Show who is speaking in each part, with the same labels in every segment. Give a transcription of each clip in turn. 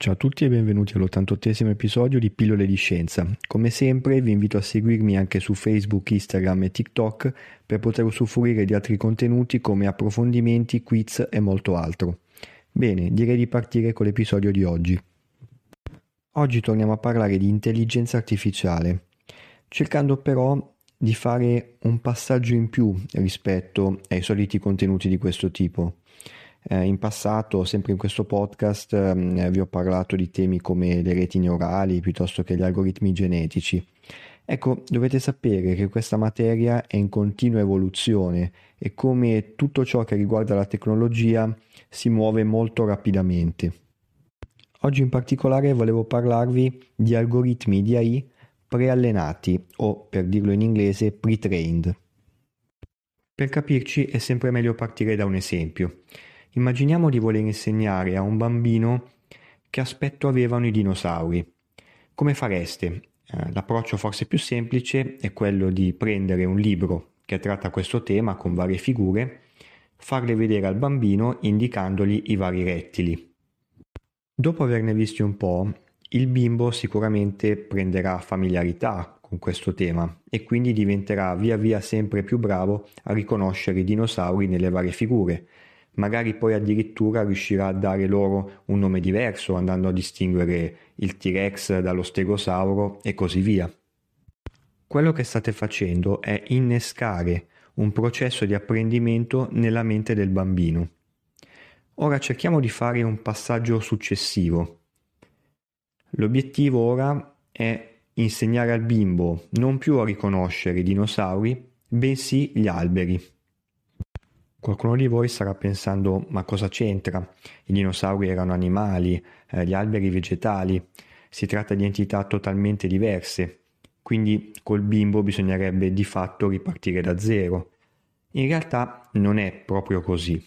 Speaker 1: Ciao a tutti e benvenuti all'88 episodio di Pillole di Scienza. Come sempre vi invito a seguirmi anche su Facebook, Instagram e TikTok per poter usufruire di altri contenuti come approfondimenti, quiz e molto altro. Bene, direi di partire con l'episodio di oggi. Oggi torniamo a parlare di intelligenza artificiale, cercando però di fare un passaggio in più rispetto ai soliti contenuti di questo tipo. Eh, in passato, sempre in questo podcast, eh, vi ho parlato di temi come le reti neurali piuttosto che gli algoritmi genetici. Ecco, dovete sapere che questa materia è in continua evoluzione e come tutto ciò che riguarda la tecnologia si muove molto rapidamente. Oggi in particolare volevo parlarvi di algoritmi di AI preallenati o per dirlo in inglese pre-trained. Per capirci è sempre meglio partire da un esempio. Immaginiamo di voler insegnare a un bambino che aspetto avevano i dinosauri. Come fareste? Eh, l'approccio forse più semplice è quello di prendere un libro che tratta questo tema con varie figure, farle vedere al bambino indicandogli i vari rettili. Dopo averne visti un po', il bimbo sicuramente prenderà familiarità con questo tema e quindi diventerà via via sempre più bravo a riconoscere i dinosauri nelle varie figure, magari poi addirittura riuscirà a dare loro un nome diverso, andando a distinguere il T-Rex dallo stegosauro e così via. Quello che state facendo è innescare un processo di apprendimento nella mente del bambino. Ora cerchiamo di fare un passaggio successivo. L'obiettivo ora è insegnare al bimbo non più a riconoscere i dinosauri, bensì gli alberi. Qualcuno di voi starà pensando ma cosa c'entra? I dinosauri erano animali, eh, gli alberi vegetali, si tratta di entità totalmente diverse, quindi col bimbo bisognerebbe di fatto ripartire da zero. In realtà non è proprio così.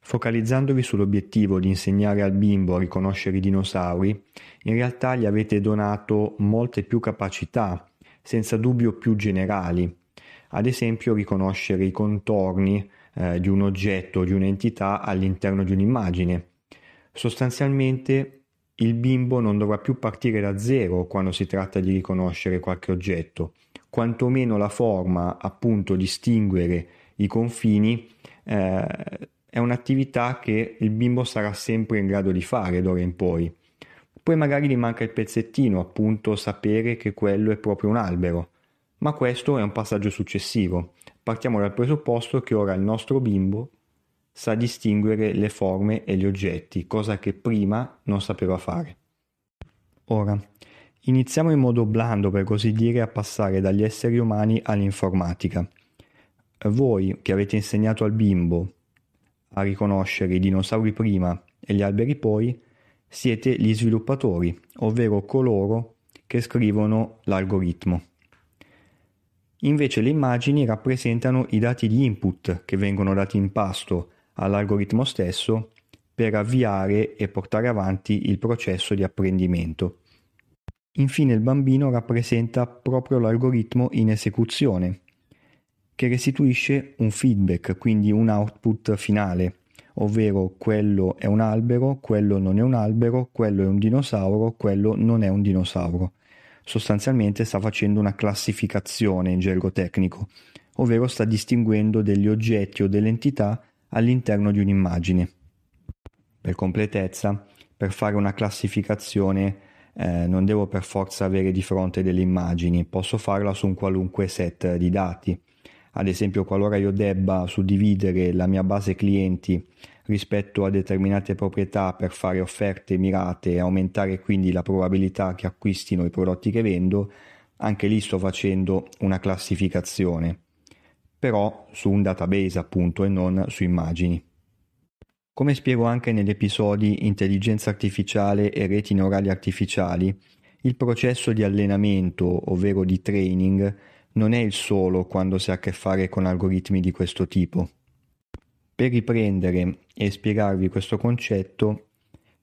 Speaker 1: Focalizzandovi sull'obiettivo di insegnare al bimbo a riconoscere i dinosauri, in realtà gli avete donato molte più capacità, senza dubbio più generali, ad esempio riconoscere i contorni eh, di un oggetto, di un'entità all'interno di un'immagine. Sostanzialmente il bimbo non dovrà più partire da zero quando si tratta di riconoscere qualche oggetto, quantomeno la forma, appunto, distinguere i confini eh, è un'attività che il bimbo sarà sempre in grado di fare d'ora in poi. Poi magari gli manca il pezzettino, appunto sapere che quello è proprio un albero, ma questo è un passaggio successivo. Partiamo dal presupposto che ora il nostro bimbo sa distinguere le forme e gli oggetti, cosa che prima non sapeva fare. Ora, iniziamo in modo blando, per così dire, a passare dagli esseri umani all'informatica. Voi che avete insegnato al bimbo a riconoscere i dinosauri prima e gli alberi poi, siete gli sviluppatori, ovvero coloro che scrivono l'algoritmo. Invece le immagini rappresentano i dati di input che vengono dati in pasto all'algoritmo stesso per avviare e portare avanti il processo di apprendimento. Infine il bambino rappresenta proprio l'algoritmo in esecuzione, che restituisce un feedback, quindi un output finale, ovvero quello è un albero, quello non è un albero, quello è un dinosauro, quello non è un dinosauro sostanzialmente sta facendo una classificazione in gergo tecnico, ovvero sta distinguendo degli oggetti o delle entità all'interno di un'immagine. Per completezza, per fare una classificazione eh, non devo per forza avere di fronte delle immagini, posso farla su un qualunque set di dati. Ad esempio, qualora io debba suddividere la mia base clienti rispetto a determinate proprietà per fare offerte mirate e aumentare quindi la probabilità che acquistino i prodotti che vendo, anche lì sto facendo una classificazione, però su un database appunto e non su immagini. Come spiego anche negli episodi Intelligenza artificiale e reti neurali artificiali, il processo di allenamento, ovvero di training, non è il solo quando si ha a che fare con algoritmi di questo tipo. Per riprendere e spiegarvi questo concetto,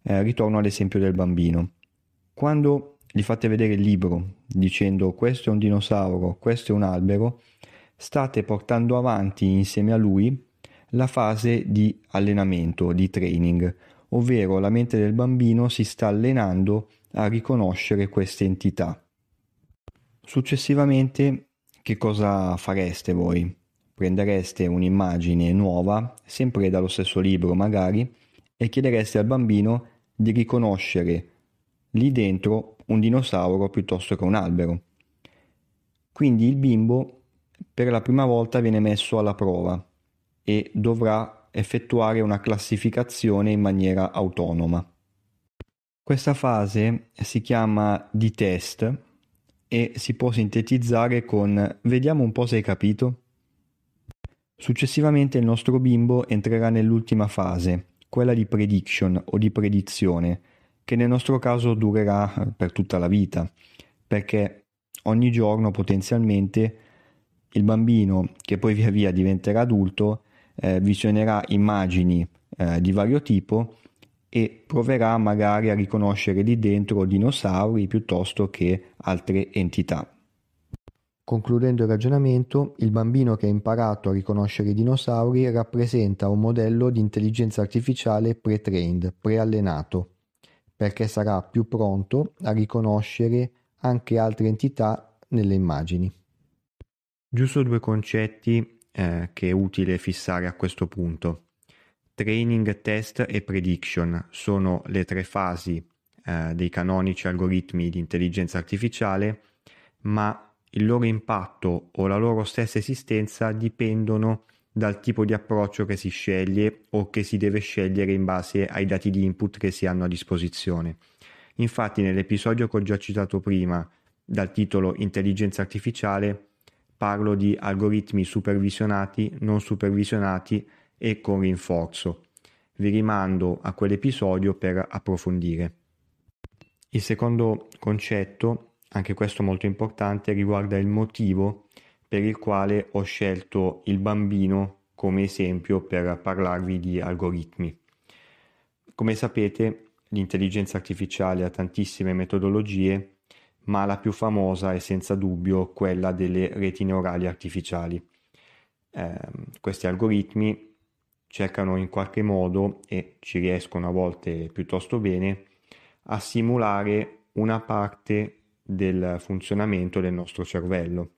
Speaker 1: eh, ritorno all'esempio del bambino. Quando gli fate vedere il libro dicendo questo è un dinosauro, questo è un albero, state portando avanti insieme a lui la fase di allenamento, di training, ovvero la mente del bambino si sta allenando a riconoscere queste entità. Successivamente, che cosa fareste voi? Prendereste un'immagine nuova, sempre dallo stesso libro magari, e chiedereste al bambino di riconoscere lì dentro un dinosauro piuttosto che un albero. Quindi il bimbo per la prima volta viene messo alla prova e dovrà effettuare una classificazione in maniera autonoma. Questa fase si chiama di test e si può sintetizzare con vediamo un po' se hai capito. Successivamente il nostro bimbo entrerà nell'ultima fase, quella di prediction o di predizione, che nel nostro caso durerà per tutta la vita, perché ogni giorno potenzialmente il bambino che poi via via diventerà adulto eh, visionerà immagini eh, di vario tipo e proverà magari a riconoscere lì dentro dinosauri piuttosto che altre entità. Concludendo il ragionamento, il bambino che ha imparato a riconoscere i dinosauri rappresenta un modello di intelligenza artificiale pre-trained, preallenato, perché sarà più pronto a riconoscere anche altre entità nelle immagini. Giusto due concetti eh, che è utile fissare a questo punto. Training, test e prediction sono le tre fasi eh, dei canonici algoritmi di intelligenza artificiale, ma il loro impatto o la loro stessa esistenza dipendono dal tipo di approccio che si sceglie o che si deve scegliere in base ai dati di input che si hanno a disposizione. Infatti nell'episodio che ho già citato prima, dal titolo Intelligenza artificiale, Parlo di algoritmi supervisionati, non supervisionati e con rinforzo. Vi rimando a quell'episodio per approfondire. Il secondo concetto, anche questo molto importante, riguarda il motivo per il quale ho scelto il bambino come esempio per parlarvi di algoritmi. Come sapete, l'intelligenza artificiale ha tantissime metodologie ma la più famosa è senza dubbio quella delle reti neurali artificiali. Eh, questi algoritmi cercano in qualche modo, e ci riescono a volte piuttosto bene, a simulare una parte del funzionamento del nostro cervello,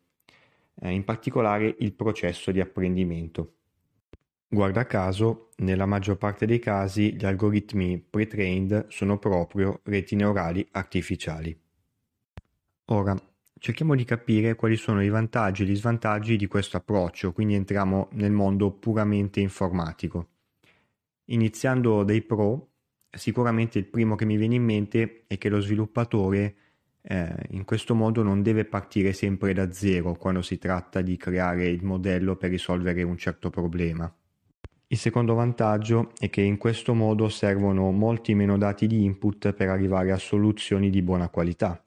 Speaker 1: eh, in particolare il processo di apprendimento. Guarda caso, nella maggior parte dei casi gli algoritmi pre-trained sono proprio reti neurali artificiali. Ora, cerchiamo di capire quali sono i vantaggi e gli svantaggi di questo approccio, quindi entriamo nel mondo puramente informatico. Iniziando dai pro, sicuramente il primo che mi viene in mente è che lo sviluppatore eh, in questo modo non deve partire sempre da zero quando si tratta di creare il modello per risolvere un certo problema. Il secondo vantaggio è che in questo modo servono molti meno dati di input per arrivare a soluzioni di buona qualità.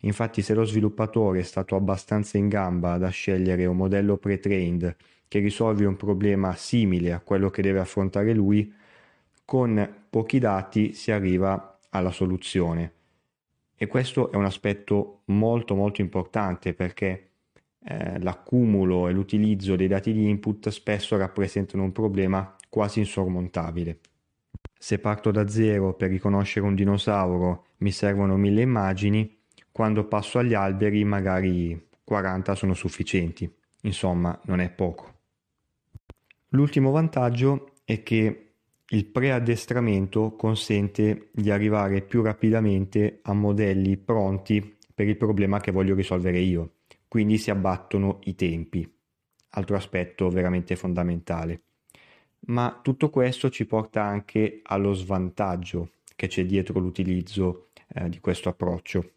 Speaker 1: Infatti se lo sviluppatore è stato abbastanza in gamba da scegliere un modello pre-trained che risolve un problema simile a quello che deve affrontare lui, con pochi dati si arriva alla soluzione. E questo è un aspetto molto molto importante perché eh, l'accumulo e l'utilizzo dei dati di input spesso rappresentano un problema quasi insormontabile. Se parto da zero per riconoscere un dinosauro mi servono mille immagini, quando passo agli alberi magari 40 sono sufficienti, insomma non è poco. L'ultimo vantaggio è che il preaddestramento consente di arrivare più rapidamente a modelli pronti per il problema che voglio risolvere io, quindi si abbattono i tempi, altro aspetto veramente fondamentale. Ma tutto questo ci porta anche allo svantaggio che c'è dietro l'utilizzo eh, di questo approccio.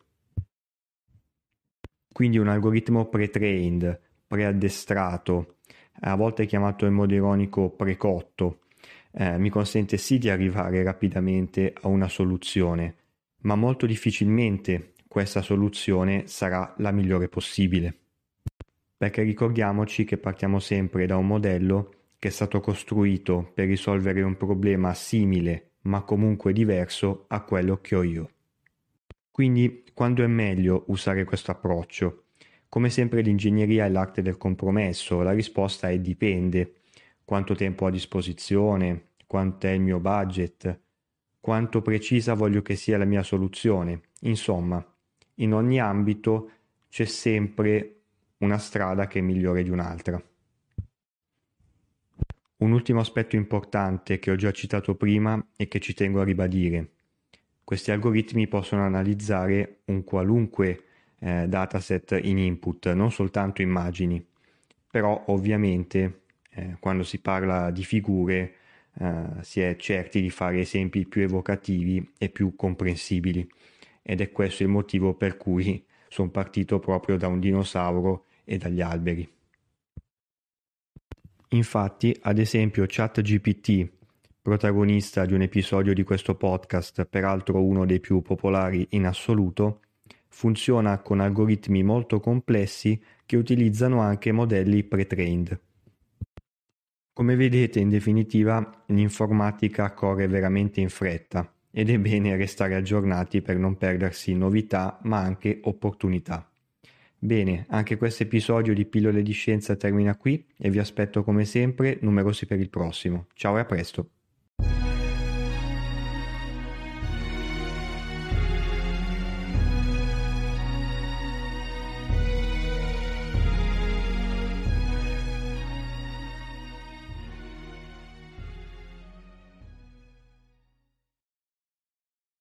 Speaker 1: Quindi un algoritmo pre-trained, preaddestrato, a volte chiamato in modo ironico precotto, eh, mi consente sì di arrivare rapidamente a una soluzione, ma molto difficilmente questa soluzione sarà la migliore possibile. Perché ricordiamoci che partiamo sempre da un modello che è stato costruito per risolvere un problema simile ma comunque diverso a quello che ho io. Quindi quando è meglio usare questo approccio? Come sempre l'ingegneria è l'arte del compromesso, la risposta è dipende. Quanto tempo ho a disposizione, quanto è il mio budget, quanto precisa voglio che sia la mia soluzione. Insomma, in ogni ambito c'è sempre una strada che è migliore di un'altra. Un ultimo aspetto importante che ho già citato prima e che ci tengo a ribadire. Questi algoritmi possono analizzare un qualunque eh, dataset in input, non soltanto immagini, però ovviamente eh, quando si parla di figure eh, si è certi di fare esempi più evocativi e più comprensibili ed è questo il motivo per cui sono partito proprio da un dinosauro e dagli alberi. Infatti, ad esempio, ChatGPT, protagonista di un episodio di questo podcast, peraltro uno dei più popolari in assoluto, funziona con algoritmi molto complessi che utilizzano anche modelli pre-trained. Come vedete, in definitiva, l'informatica corre veramente in fretta ed è bene restare aggiornati per non perdersi novità ma anche opportunità. Bene, anche questo episodio di Pillole di Scienza termina qui e vi aspetto come sempre numerosi per il prossimo. Ciao e a presto!